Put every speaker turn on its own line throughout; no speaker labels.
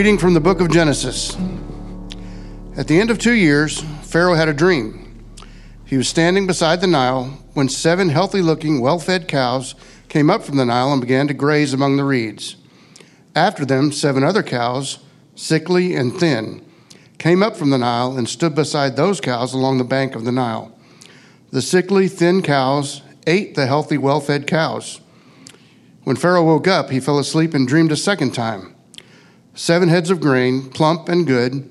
Reading from the book of Genesis. At the end of two years, Pharaoh had a dream. He was standing beside the Nile when seven healthy looking, well fed cows came up from the Nile and began to graze among the reeds. After them, seven other cows, sickly and thin, came up from the Nile and stood beside those cows along the bank of the Nile. The sickly, thin cows ate the healthy, well fed cows. When Pharaoh woke up, he fell asleep and dreamed a second time. Seven heads of grain, plump and good,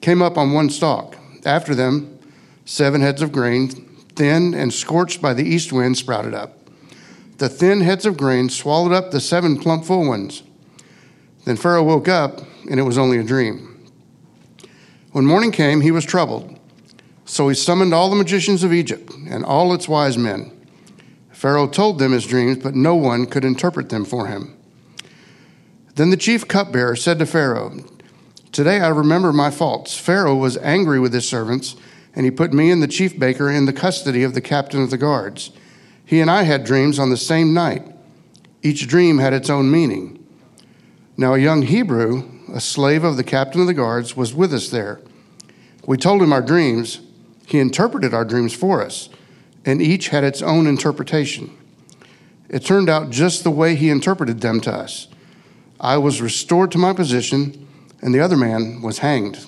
came up on one stalk. After them, seven heads of grain, thin and scorched by the east wind, sprouted up. The thin heads of grain swallowed up the seven plump full ones. Then Pharaoh woke up, and it was only a dream. When morning came, he was troubled. So he summoned all the magicians of Egypt and all its wise men. Pharaoh told them his dreams, but no one could interpret them for him. Then the chief cupbearer said to Pharaoh, Today I remember my faults. Pharaoh was angry with his servants, and he put me and the chief baker in the custody of the captain of the guards. He and I had dreams on the same night. Each dream had its own meaning. Now, a young Hebrew, a slave of the captain of the guards, was with us there. We told him our dreams. He interpreted our dreams for us and each had its own interpretation. It turned out just the way he interpreted them to us. I was restored to my position, and the other man was hanged.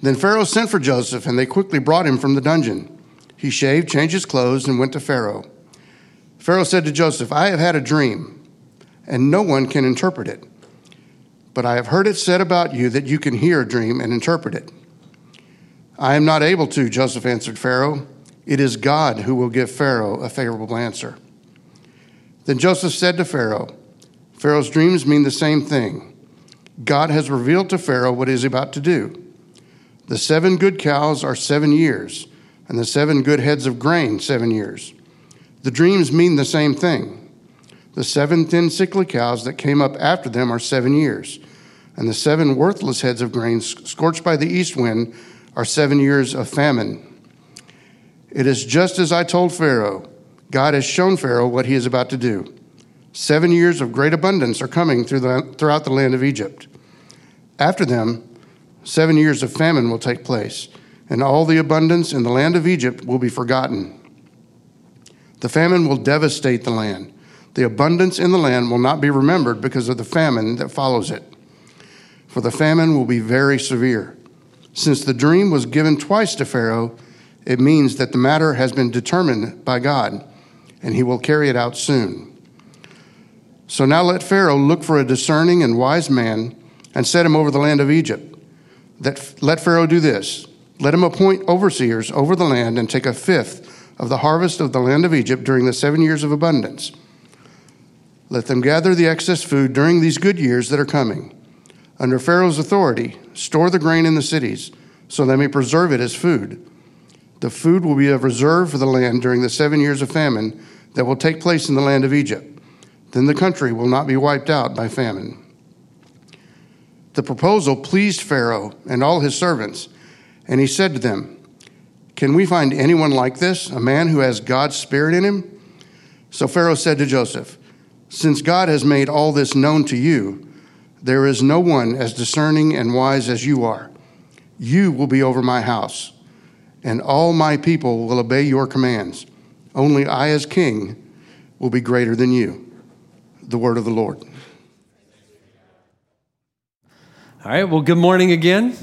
Then Pharaoh sent for Joseph, and they quickly brought him from the dungeon. He shaved, changed his clothes, and went to Pharaoh. Pharaoh said to Joseph, I have had a dream, and no one can interpret it. But I have heard it said about you that you can hear a dream and interpret it. I am not able to, Joseph answered Pharaoh. It is God who will give Pharaoh a favorable answer. Then Joseph said to Pharaoh, Pharaoh's dreams mean the same thing. God has revealed to Pharaoh what he is about to do. The seven good cows are seven years, and the seven good heads of grain, seven years. The dreams mean the same thing. The seven thin, sickly cows that came up after them are seven years, and the seven worthless heads of grain scorched by the east wind are seven years of famine. It is just as I told Pharaoh. God has shown Pharaoh what he is about to do. Seven years of great abundance are coming through the, throughout the land of Egypt. After them, seven years of famine will take place, and all the abundance in the land of Egypt will be forgotten. The famine will devastate the land. The abundance in the land will not be remembered because of the famine that follows it. For the famine will be very severe. Since the dream was given twice to Pharaoh, it means that the matter has been determined by God, and he will carry it out soon. So now let Pharaoh look for a discerning and wise man and set him over the land of Egypt. That, let Pharaoh do this let him appoint overseers over the land and take a fifth of the harvest of the land of Egypt during the seven years of abundance. Let them gather the excess food during these good years that are coming. Under Pharaoh's authority, store the grain in the cities so they may preserve it as food. The food will be a reserve for the land during the seven years of famine that will take place in the land of Egypt. Then the country will not be wiped out by famine. The proposal pleased Pharaoh and all his servants, and he said to them, Can we find anyone like this, a man who has God's Spirit in him? So Pharaoh said to Joseph, Since God has made all this known to you, there is no one as discerning and wise as you are. You will be over my house, and all my people will obey your commands. Only I, as king, will be greater than you. The word of the Lord.
All right, well, good morning again.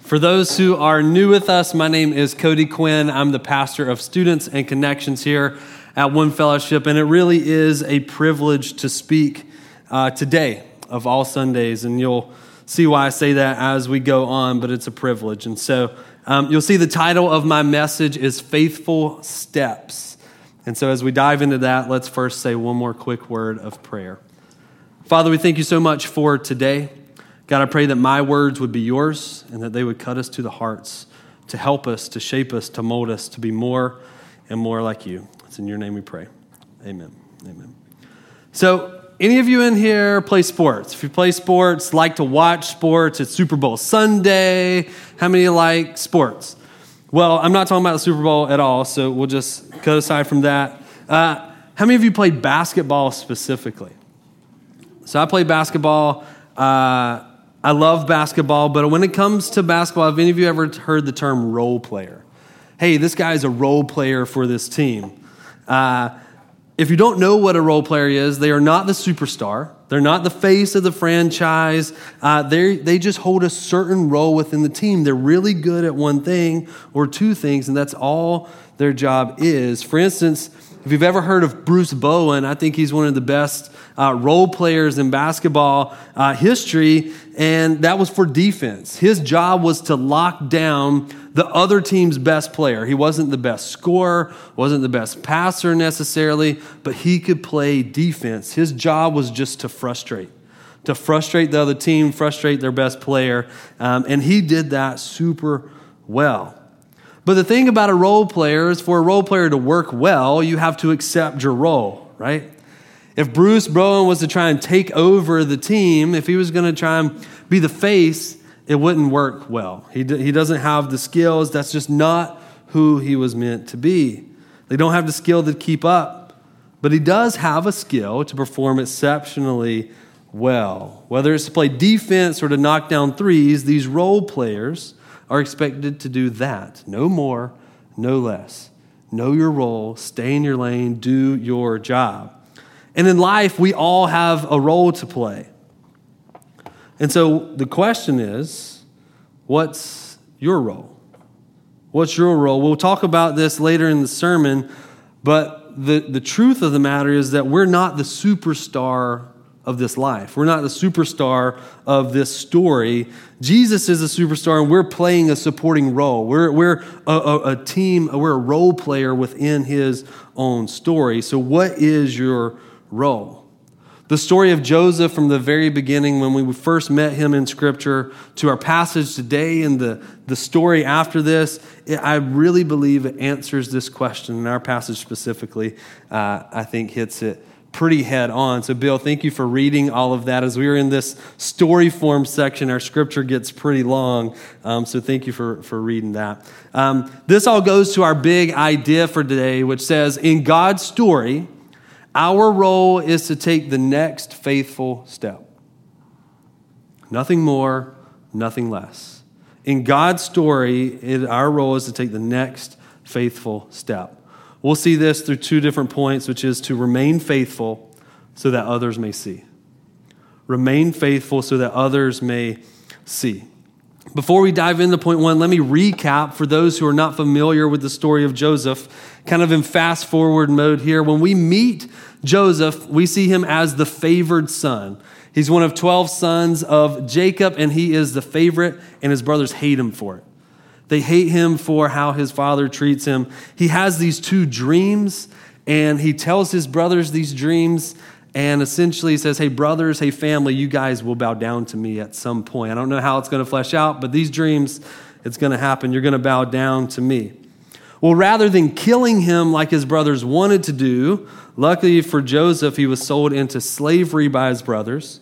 For those who are new with us, my name is Cody Quinn. I'm the pastor of students and connections here at One Fellowship, and it really is a privilege to speak uh, today of all Sundays, and you'll see why I say that as we go on, but it's a privilege. And so um, you'll see the title of my message is Faithful Steps. And so as we dive into that, let's first say one more quick word of prayer. Father, we thank you so much for today. God, I pray that my words would be yours and that they would cut us to the hearts to help us, to shape us, to mold us, to be more and more like you. It's in your name we pray. Amen. Amen. So, any of you in here play sports? If you play sports, like to watch sports, it's Super Bowl Sunday. How many like sports? Well, I'm not talking about the Super Bowl at all, so we'll just cut aside from that. Uh, how many of you played basketball specifically? So I play basketball. Uh, I love basketball, but when it comes to basketball, have any of you ever heard the term role player? Hey, this guy is a role player for this team. Uh, if you don't know what a role player is, they are not the superstar. They're not the face of the franchise. Uh, they just hold a certain role within the team. They're really good at one thing or two things, and that's all their job is. For instance, if you've ever heard of Bruce Bowen, I think he's one of the best uh, role players in basketball uh, history, and that was for defense. His job was to lock down the other team's best player. He wasn't the best scorer, wasn't the best passer necessarily, but he could play defense. His job was just to frustrate, to frustrate the other team, frustrate their best player, um, and he did that super well. But the thing about a role player is for a role player to work well, you have to accept your role, right? If Bruce Bowen was to try and take over the team, if he was going to try and be the face, it wouldn't work well. He, d- he doesn't have the skills. That's just not who he was meant to be. They don't have the skill to keep up, but he does have a skill to perform exceptionally well. Whether it's to play defense or to knock down threes, these role players are expected to do that. No more, no less. Know your role, stay in your lane, do your job. And in life, we all have a role to play. And so the question is what's your role? What's your role? We'll talk about this later in the sermon, but the, the truth of the matter is that we're not the superstar of this life. We're not the superstar of this story. Jesus is a superstar, and we're playing a supporting role. We're, we're a, a, a, team, we're a role player within his own story. So, what is your role? The story of Joseph from the very beginning, when we first met him in Scripture, to our passage today and the, the story after this, it, I really believe it answers this question. In our passage specifically, uh, I think hits it pretty head on. So, Bill, thank you for reading all of that. As we were in this story form section, our scripture gets pretty long. Um, so, thank you for, for reading that. Um, this all goes to our big idea for today, which says In God's story, our role is to take the next faithful step. Nothing more, nothing less. In God's story, it, our role is to take the next faithful step. We'll see this through two different points, which is to remain faithful so that others may see. Remain faithful so that others may see. Before we dive into point one, let me recap for those who are not familiar with the story of Joseph, kind of in fast forward mode here. When we meet Joseph, we see him as the favored son. He's one of 12 sons of Jacob, and he is the favorite, and his brothers hate him for it. They hate him for how his father treats him. He has these two dreams, and he tells his brothers these dreams, and essentially says, Hey, brothers, hey, family, you guys will bow down to me at some point. I don't know how it's going to flesh out, but these dreams, it's going to happen. You're going to bow down to me. Well, rather than killing him like his brothers wanted to do, luckily for Joseph, he was sold into slavery by his brothers.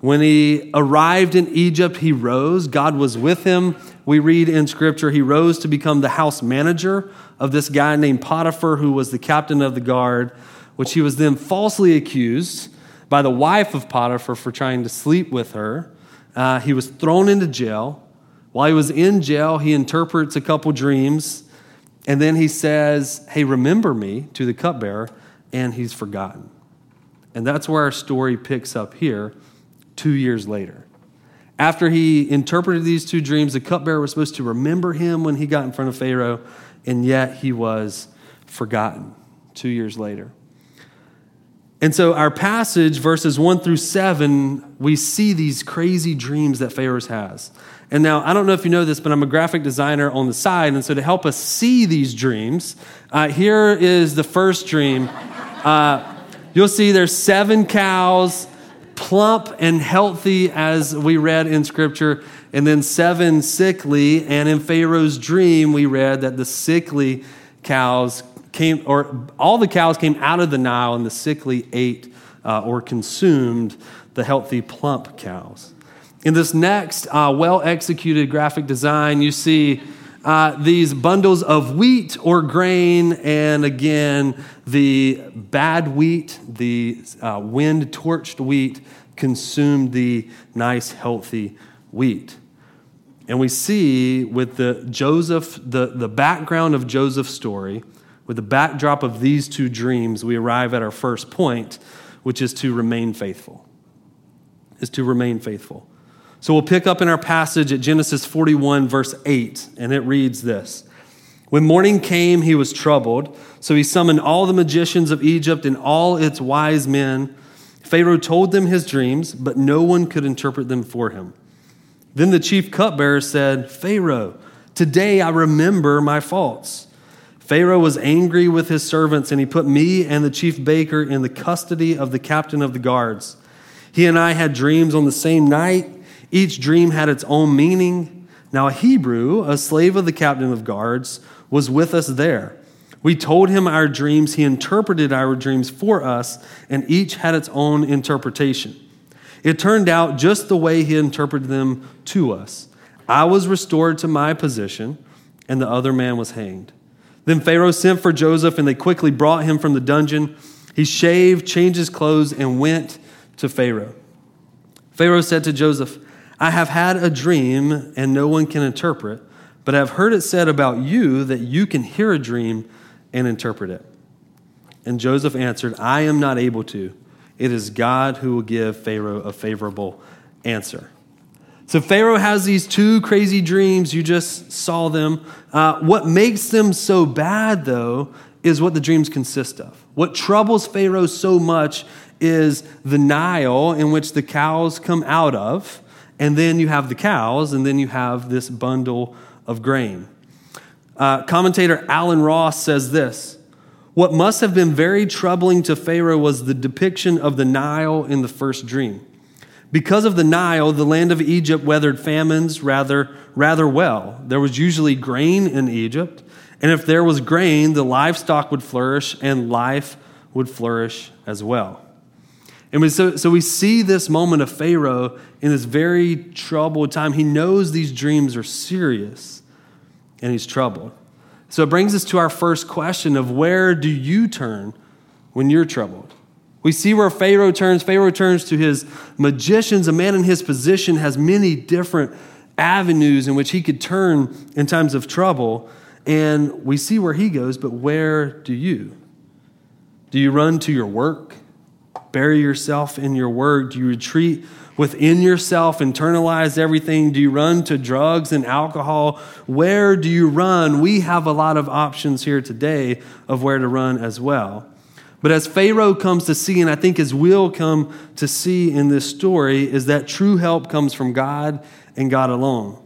When he arrived in Egypt, he rose. God was with him. We read in scripture, he rose to become the house manager of this guy named Potiphar, who was the captain of the guard, which he was then falsely accused by the wife of Potiphar for trying to sleep with her. Uh, he was thrown into jail. While he was in jail, he interprets a couple dreams, and then he says, Hey, remember me to the cupbearer, and he's forgotten. And that's where our story picks up here two years later. After he interpreted these two dreams, the cupbearer was supposed to remember him when he got in front of Pharaoh, and yet he was forgotten two years later. And so, our passage, verses one through seven, we see these crazy dreams that Pharaoh has. And now, I don't know if you know this, but I'm a graphic designer on the side. And so, to help us see these dreams, uh, here is the first dream. Uh, you'll see there's seven cows plump and healthy, as we read in Scripture, and then seven sickly. And in Pharaoh's dream, we read that the sickly cows came, or all the cows came out of the Nile, and the sickly ate uh, or consumed the healthy, plump cows. In this next uh, well executed graphic design, you see uh, these bundles of wheat or grain, and again, the bad wheat, the uh, wind torched wheat, consumed the nice, healthy wheat. And we see with the Joseph, the, the background of Joseph's story, with the backdrop of these two dreams, we arrive at our first point, which is to remain faithful. Is to remain faithful. So we'll pick up in our passage at Genesis 41, verse 8, and it reads this When morning came, he was troubled, so he summoned all the magicians of Egypt and all its wise men. Pharaoh told them his dreams, but no one could interpret them for him. Then the chief cupbearer said, Pharaoh, today I remember my faults. Pharaoh was angry with his servants, and he put me and the chief baker in the custody of the captain of the guards. He and I had dreams on the same night. Each dream had its own meaning. Now, a Hebrew, a slave of the captain of guards, was with us there. We told him our dreams. He interpreted our dreams for us, and each had its own interpretation. It turned out just the way he interpreted them to us. I was restored to my position, and the other man was hanged. Then Pharaoh sent for Joseph, and they quickly brought him from the dungeon. He shaved, changed his clothes, and went to Pharaoh. Pharaoh said to Joseph, I have had a dream, and no one can interpret, but I have heard it said about you that you can hear a dream and interpret it. And Joseph answered, I am not able to. It is God who will give Pharaoh a favorable answer. So Pharaoh has these two crazy dreams. You just saw them. Uh, what makes them so bad, though, is what the dreams consist of. What troubles Pharaoh so much is the Nile in which the cows come out of, and then you have the cows, and then you have this bundle of grain. Uh, commentator Allen Ross says this What must have been very troubling to Pharaoh was the depiction of the Nile in the first dream. Because of the Nile, the land of Egypt weathered famines rather, rather well. There was usually grain in Egypt, and if there was grain, the livestock would flourish and life would flourish as well. And so, so we see this moment of Pharaoh in this very troubled time. He knows these dreams are serious and he's troubled. So it brings us to our first question of where do you turn when you're troubled? We see where Pharaoh turns. Pharaoh turns to his magicians. A man in his position has many different avenues in which he could turn in times of trouble. And we see where he goes, but where do you? Do you run to your work? Bury yourself in your work? Do you retreat within yourself, internalize everything? Do you run to drugs and alcohol? Where do you run? We have a lot of options here today of where to run as well. But as Pharaoh comes to see, and I think as we'll come to see in this story, is that true help comes from God and God alone.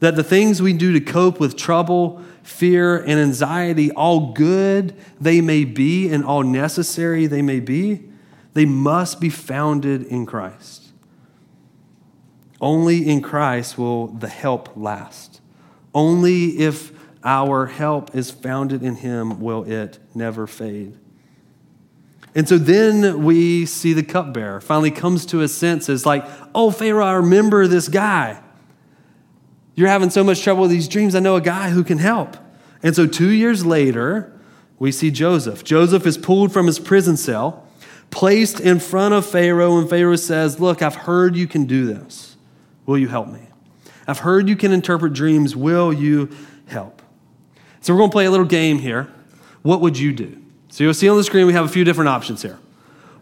That the things we do to cope with trouble, fear, and anxiety, all good they may be and all necessary they may be, they must be founded in Christ. Only in Christ will the help last. Only if our help is founded in Him will it never fade. And so then we see the cupbearer finally comes to his senses like, oh, Pharaoh, I remember this guy. You're having so much trouble with these dreams. I know a guy who can help. And so two years later, we see Joseph. Joseph is pulled from his prison cell, placed in front of Pharaoh, and Pharaoh says, Look, I've heard you can do this. Will you help me? I've heard you can interpret dreams. Will you help? So we're going to play a little game here. What would you do? So you'll see on the screen we have a few different options here.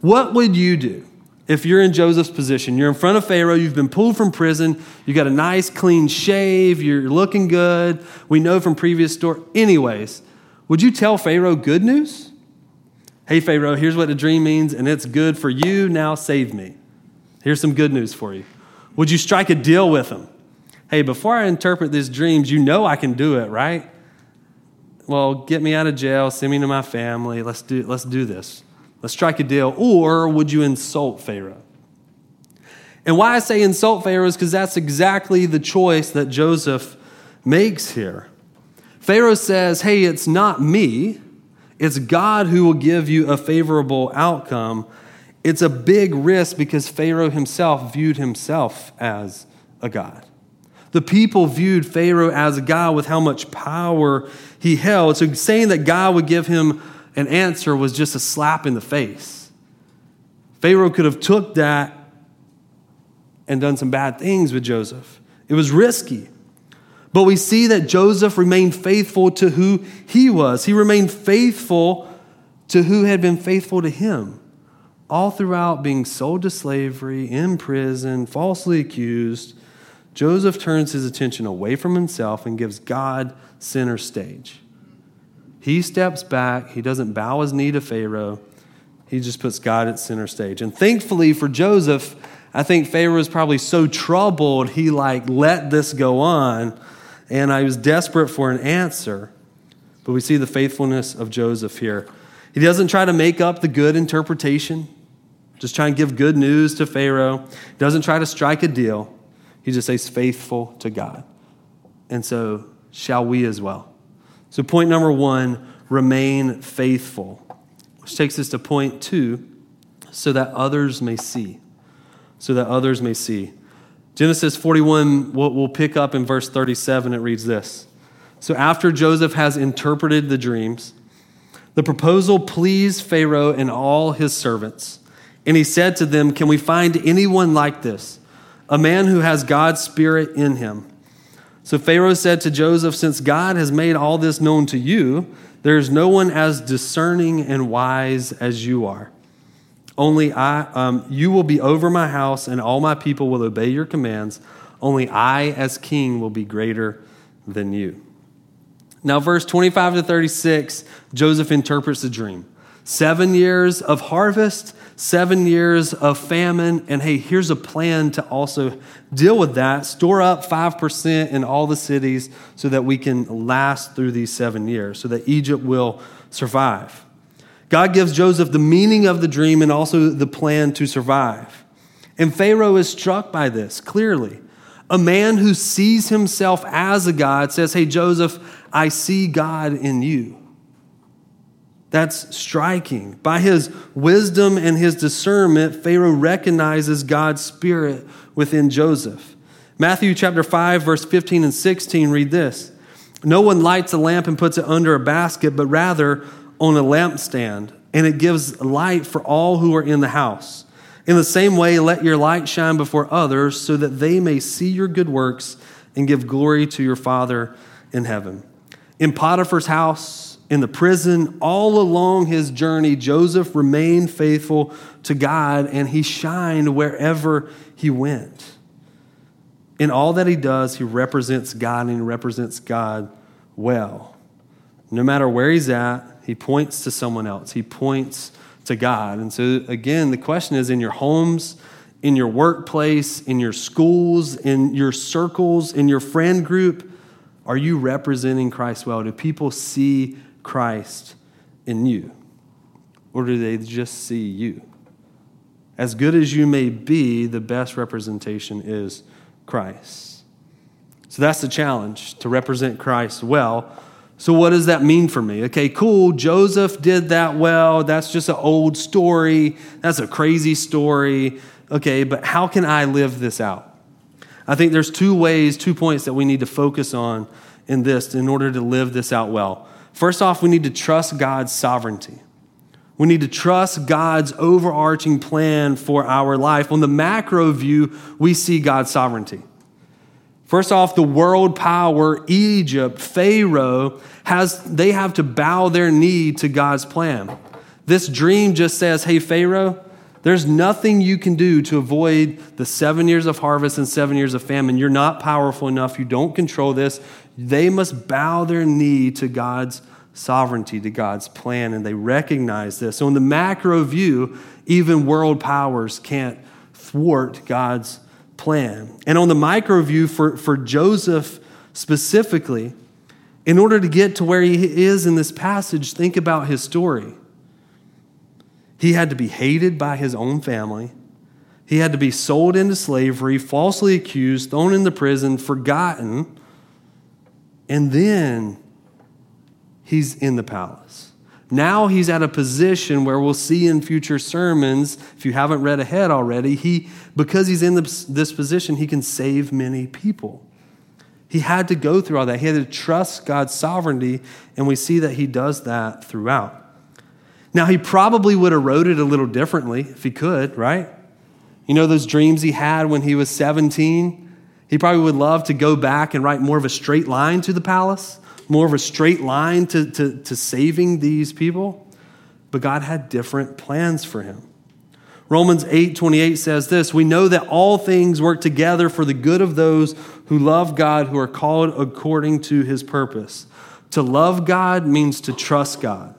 What would you do if you're in Joseph's position? You're in front of Pharaoh, you've been pulled from prison, you got a nice clean shave, you're looking good. We know from previous story. Anyways, would you tell Pharaoh good news? Hey, Pharaoh, here's what the dream means, and it's good for you. Now save me. Here's some good news for you. Would you strike a deal with him? Hey, before I interpret these dreams, you know I can do it, right? well, get me out of jail, send me to my family, let's do, let's do this. Let's strike a deal. Or would you insult Pharaoh? And why I say insult Pharaoh is because that's exactly the choice that Joseph makes here. Pharaoh says, Hey, it's not me, it's God who will give you a favorable outcome. It's a big risk because Pharaoh himself viewed himself as a God. The people viewed Pharaoh as a God with how much power he held. So saying that God would give him an answer was just a slap in the face. Pharaoh could have took that and done some bad things with Joseph. It was risky. But we see that Joseph remained faithful to who he was. He remained faithful to who had been faithful to him, all throughout being sold to slavery, in prison, falsely accused. Joseph turns his attention away from himself and gives God center stage. He steps back, he doesn't bow his knee to Pharaoh, he just puts God at center stage. And thankfully for Joseph, I think Pharaoh was probably so troubled, he like let this go on, and I was desperate for an answer. But we see the faithfulness of Joseph here. He doesn't try to make up the good interpretation, just try and give good news to Pharaoh. He doesn't try to strike a deal. He just stays faithful to God. And so shall we as well. So, point number one remain faithful, which takes us to point two so that others may see. So that others may see. Genesis 41, we'll, pick up in verse 37. It reads this So, after Joseph has interpreted the dreams, the proposal pleased Pharaoh and all his servants. And he said to them, Can we find anyone like this, a man who has God's Spirit in him? So Pharaoh said to Joseph, Since God has made all this known to you, there is no one as discerning and wise as you are. Only I, um, you will be over my house, and all my people will obey your commands. Only I, as king, will be greater than you. Now, verse 25 to 36, Joseph interprets the dream. Seven years of harvest, seven years of famine, and hey, here's a plan to also deal with that. Store up 5% in all the cities so that we can last through these seven years, so that Egypt will survive. God gives Joseph the meaning of the dream and also the plan to survive. And Pharaoh is struck by this clearly. A man who sees himself as a God says, Hey, Joseph, I see God in you. That's striking. By his wisdom and his discernment, Pharaoh recognizes God's spirit within Joseph. Matthew chapter 5, verse 15 and 16 read this No one lights a lamp and puts it under a basket, but rather on a lampstand, and it gives light for all who are in the house. In the same way, let your light shine before others so that they may see your good works and give glory to your Father in heaven. In Potiphar's house, in the prison, all along his journey, Joseph remained faithful to God and he shined wherever he went. In all that he does, he represents God and he represents God well. No matter where he's at, he points to someone else. He points to God. And so, again, the question is in your homes, in your workplace, in your schools, in your circles, in your friend group, are you representing Christ well? Do people see Christ in you? Or do they just see you? As good as you may be, the best representation is Christ. So that's the challenge to represent Christ well so, what does that mean for me? Okay, cool. Joseph did that well. That's just an old story. That's a crazy story. Okay, but how can I live this out? I think there's two ways, two points that we need to focus on in this in order to live this out well. First off, we need to trust God's sovereignty. We need to trust God's overarching plan for our life. On the macro view, we see God's sovereignty. First off, the world power, Egypt, Pharaoh, has, they have to bow their knee to God's plan. This dream just says, hey, Pharaoh, there's nothing you can do to avoid the seven years of harvest and seven years of famine. You're not powerful enough. You don't control this. They must bow their knee to God's sovereignty, to God's plan, and they recognize this. So, in the macro view, even world powers can't thwart God's plan. And on the micro view, for, for Joseph specifically, in order to get to where he is in this passage, think about his story. He had to be hated by his own family. He had to be sold into slavery, falsely accused, thrown into prison, forgotten. And then he's in the palace. Now he's at a position where we'll see in future sermons, if you haven't read ahead already, he, because he's in this, position, he can save many people. He had to go through all that. He had to trust God's sovereignty, and we see that he does that throughout. Now, he probably would have wrote it a little differently if he could, right? You know those dreams he had when he was 17? He probably would love to go back and write more of a straight line to the palace, more of a straight line to, to, to saving these people. But God had different plans for him. Romans 8 28 says this We know that all things work together for the good of those who love God, who are called according to his purpose. To love God means to trust God.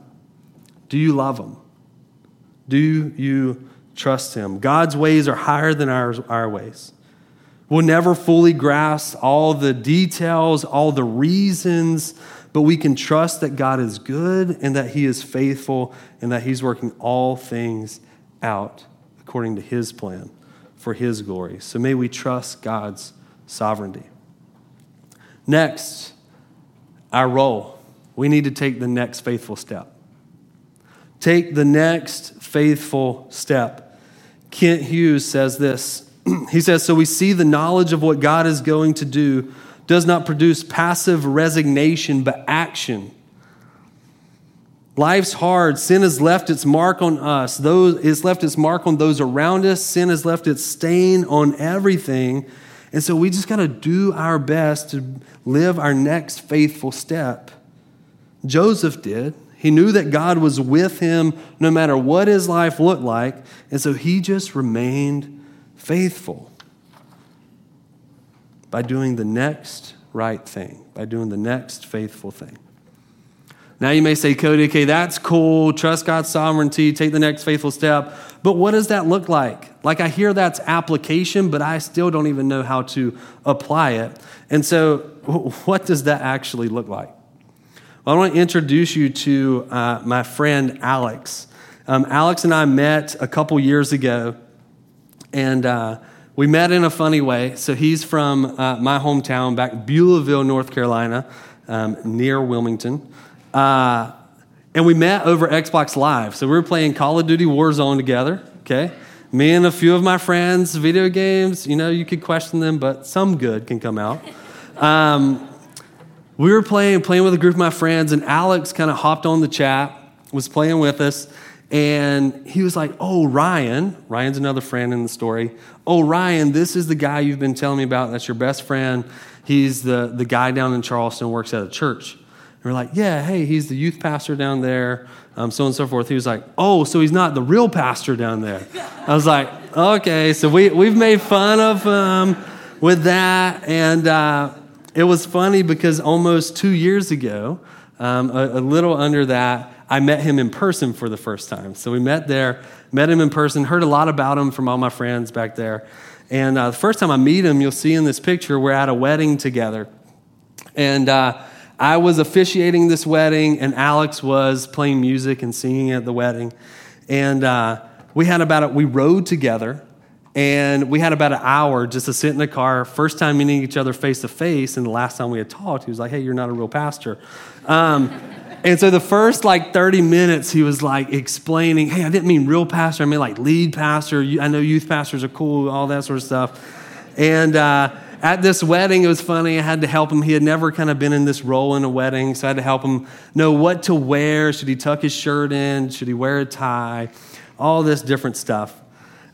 Do you love him? Do you trust him? God's ways are higher than our, our ways. We'll never fully grasp all the details, all the reasons, but we can trust that God is good and that he is faithful and that he's working all things out according to his plan for his glory. So may we trust God's sovereignty. Next, our role. We need to take the next faithful step. Take the next faithful step. Kent Hughes says this. he says, So we see the knowledge of what God is going to do does not produce passive resignation, but action. Life's hard. Sin has left its mark on us. Those, it's left its mark on those around us. Sin has left its stain on everything. And so we just got to do our best to live our next faithful step. Joseph did. He knew that God was with him no matter what his life looked like. And so he just remained faithful by doing the next right thing, by doing the next faithful thing. Now you may say, Cody, okay, that's cool. Trust God's sovereignty, take the next faithful step. But what does that look like? Like I hear that's application, but I still don't even know how to apply it. And so, what does that actually look like? Well, I want to introduce you to uh, my friend Alex. Um, Alex and I met a couple years ago, and uh, we met in a funny way. So he's from uh, my hometown, back Beulaville, North Carolina, um, near Wilmington. Uh, and we met over Xbox Live. So we were playing Call of Duty Warzone together, okay? Me and a few of my friends, video games, you know, you could question them, but some good can come out. Um, we were playing, playing with a group of my friends, and Alex kind of hopped on the chat, was playing with us, and he was like, Oh, Ryan, Ryan's another friend in the story. Oh, Ryan, this is the guy you've been telling me about. That's your best friend. He's the, the guy down in Charleston, works at a church. And we're like, yeah, hey, he's the youth pastor down there, um, so on and so forth. He was like, oh, so he's not the real pastor down there. I was like, okay, so we, we've made fun of him with that. And uh, it was funny because almost two years ago, um, a, a little under that, I met him in person for the first time. So we met there, met him in person, heard a lot about him from all my friends back there. And uh, the first time I meet him, you'll see in this picture, we're at a wedding together. And uh, I was officiating this wedding, and Alex was playing music and singing at the wedding. And uh, we had about a, we rode together, and we had about an hour just to sit in the car. First time meeting each other face to face, and the last time we had talked, he was like, "Hey, you're not a real pastor." Um, and so the first like 30 minutes, he was like explaining, "Hey, I didn't mean real pastor. I mean like lead pastor. I know youth pastors are cool, all that sort of stuff." And uh, at this wedding, it was funny. I had to help him. He had never kind of been in this role in a wedding, so I had to help him know what to wear. Should he tuck his shirt in? Should he wear a tie? All this different stuff.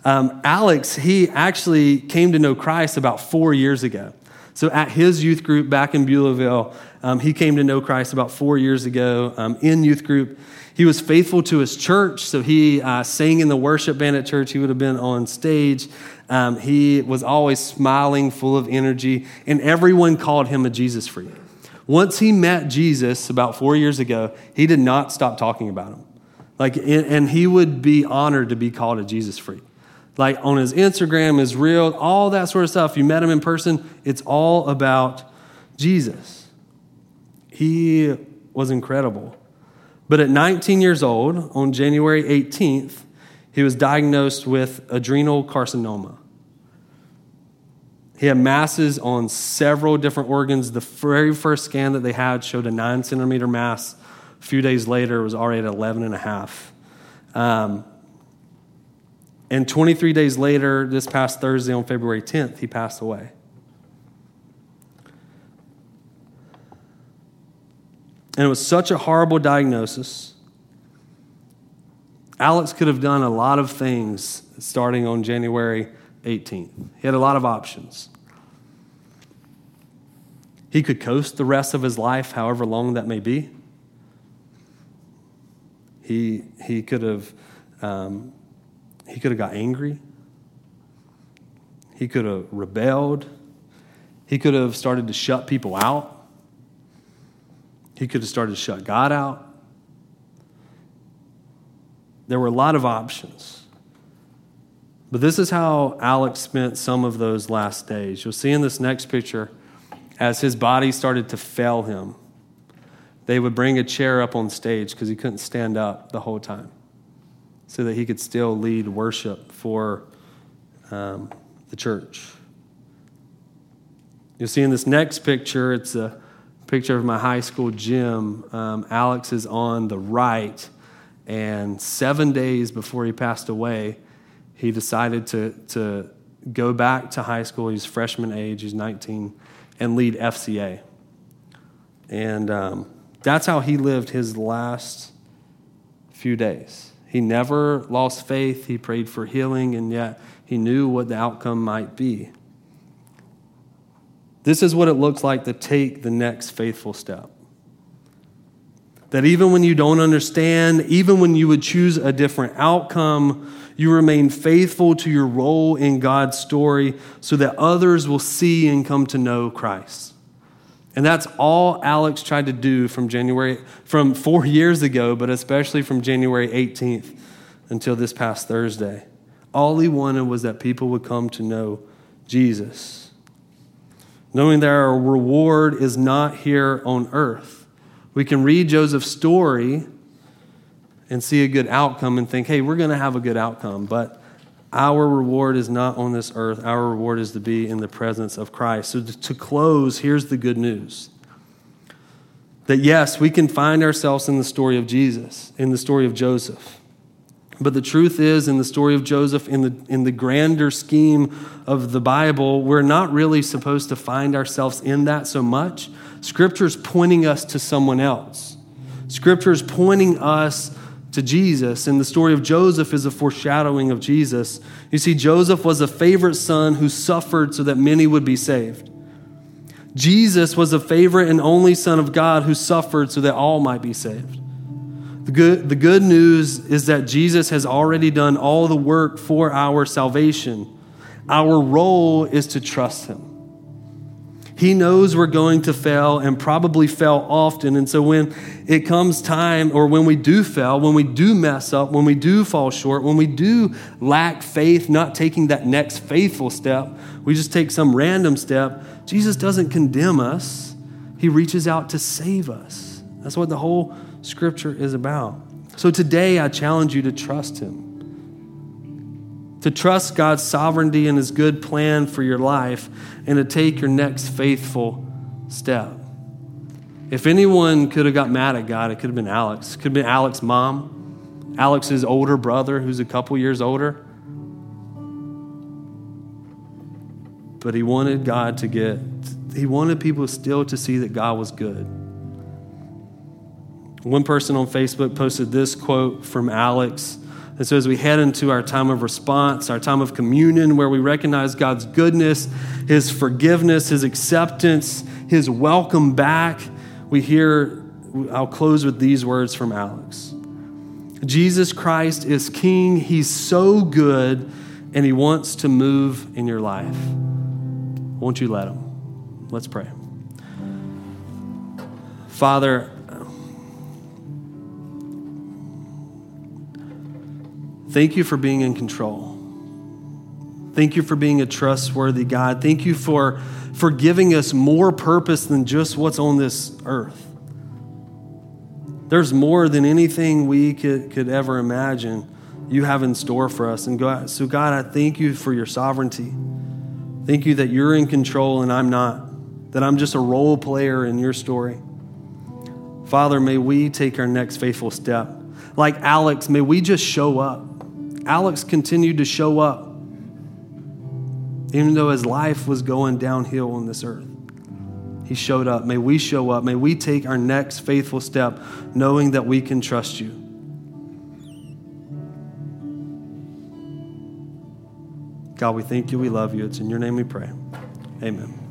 Um, Alex, he actually came to know Christ about four years ago. So at his youth group back in Beulaville, um, he came to know Christ about four years ago um, in youth group. He was faithful to his church, so he uh, sang in the worship band at church. He would have been on stage. Um, he was always smiling, full of energy, and everyone called him a Jesus freak. Once he met Jesus about four years ago, he did not stop talking about him. Like, and he would be honored to be called a Jesus freak. Like on his Instagram, his real, all that sort of stuff. You met him in person, it's all about Jesus. He was incredible. But at 19 years old, on January 18th, he was diagnosed with adrenal carcinoma. He had masses on several different organs. The very first scan that they had showed a nine centimeter mass. A few days later, it was already at 11 and a half. Um, and 23 days later, this past Thursday on February 10th, he passed away. And it was such a horrible diagnosis Alex could have done a lot of things starting on January 18th. He had a lot of options. He could coast the rest of his life, however long that may be. He, he could have um, he could have got angry. He could have rebelled. He could have started to shut people out. He could have started to shut God out. There were a lot of options. But this is how Alex spent some of those last days. You'll see in this next picture, as his body started to fail him, they would bring a chair up on stage because he couldn't stand up the whole time so that he could still lead worship for um, the church. You'll see in this next picture, it's a picture of my high school gym. Um, Alex is on the right, and seven days before he passed away, he decided to, to go back to high school. He's freshman age, he's 19, and lead FCA. And um, that's how he lived his last few days. He never lost faith. He prayed for healing, and yet he knew what the outcome might be. This is what it looks like to take the next faithful step. That even when you don't understand, even when you would choose a different outcome, you remain faithful to your role in God's story so that others will see and come to know Christ. And that's all Alex tried to do from January, from four years ago, but especially from January 18th until this past Thursday. All he wanted was that people would come to know Jesus. Knowing that our reward is not here on earth. We can read Joseph's story and see a good outcome and think, hey, we're going to have a good outcome. But our reward is not on this earth. Our reward is to be in the presence of Christ. So, to close, here's the good news that yes, we can find ourselves in the story of Jesus, in the story of Joseph. But the truth is, in the story of Joseph, in the, in the grander scheme of the Bible, we're not really supposed to find ourselves in that so much. Scripture's pointing us to someone else. Scripture's pointing us to Jesus, and the story of Joseph is a foreshadowing of Jesus. You see, Joseph was a favorite son who suffered so that many would be saved. Jesus was a favorite and only Son of God who suffered so that all might be saved. The good, the good news is that Jesus has already done all the work for our salvation. Our role is to trust Him. He knows we're going to fail and probably fail often. And so when it comes time, or when we do fail, when we do mess up, when we do fall short, when we do lack faith, not taking that next faithful step, we just take some random step, Jesus doesn't condemn us. He reaches out to save us. That's what the whole scripture is about. So today I challenge you to trust Him to trust God's sovereignty and His good plan for your life, and to take your next faithful step. If anyone could have got mad at God, it could have been Alex. It could have been Alex's mom, Alex's older brother, who's a couple years older. But he wanted God to get, he wanted people still to see that God was good. One person on Facebook posted this quote from Alex and so, as we head into our time of response, our time of communion, where we recognize God's goodness, His forgiveness, His acceptance, His welcome back, we hear, I'll close with these words from Alex Jesus Christ is King. He's so good, and He wants to move in your life. Won't you let Him? Let's pray. Father, Thank you for being in control. Thank you for being a trustworthy God. Thank you for, for giving us more purpose than just what's on this earth. There's more than anything we could, could ever imagine you have in store for us. And God, so, God, I thank you for your sovereignty. Thank you that you're in control and I'm not, that I'm just a role player in your story. Father, may we take our next faithful step. Like Alex, may we just show up. Alex continued to show up, even though his life was going downhill on this earth. He showed up. May we show up. May we take our next faithful step knowing that we can trust you. God, we thank you. We love you. It's in your name we pray. Amen.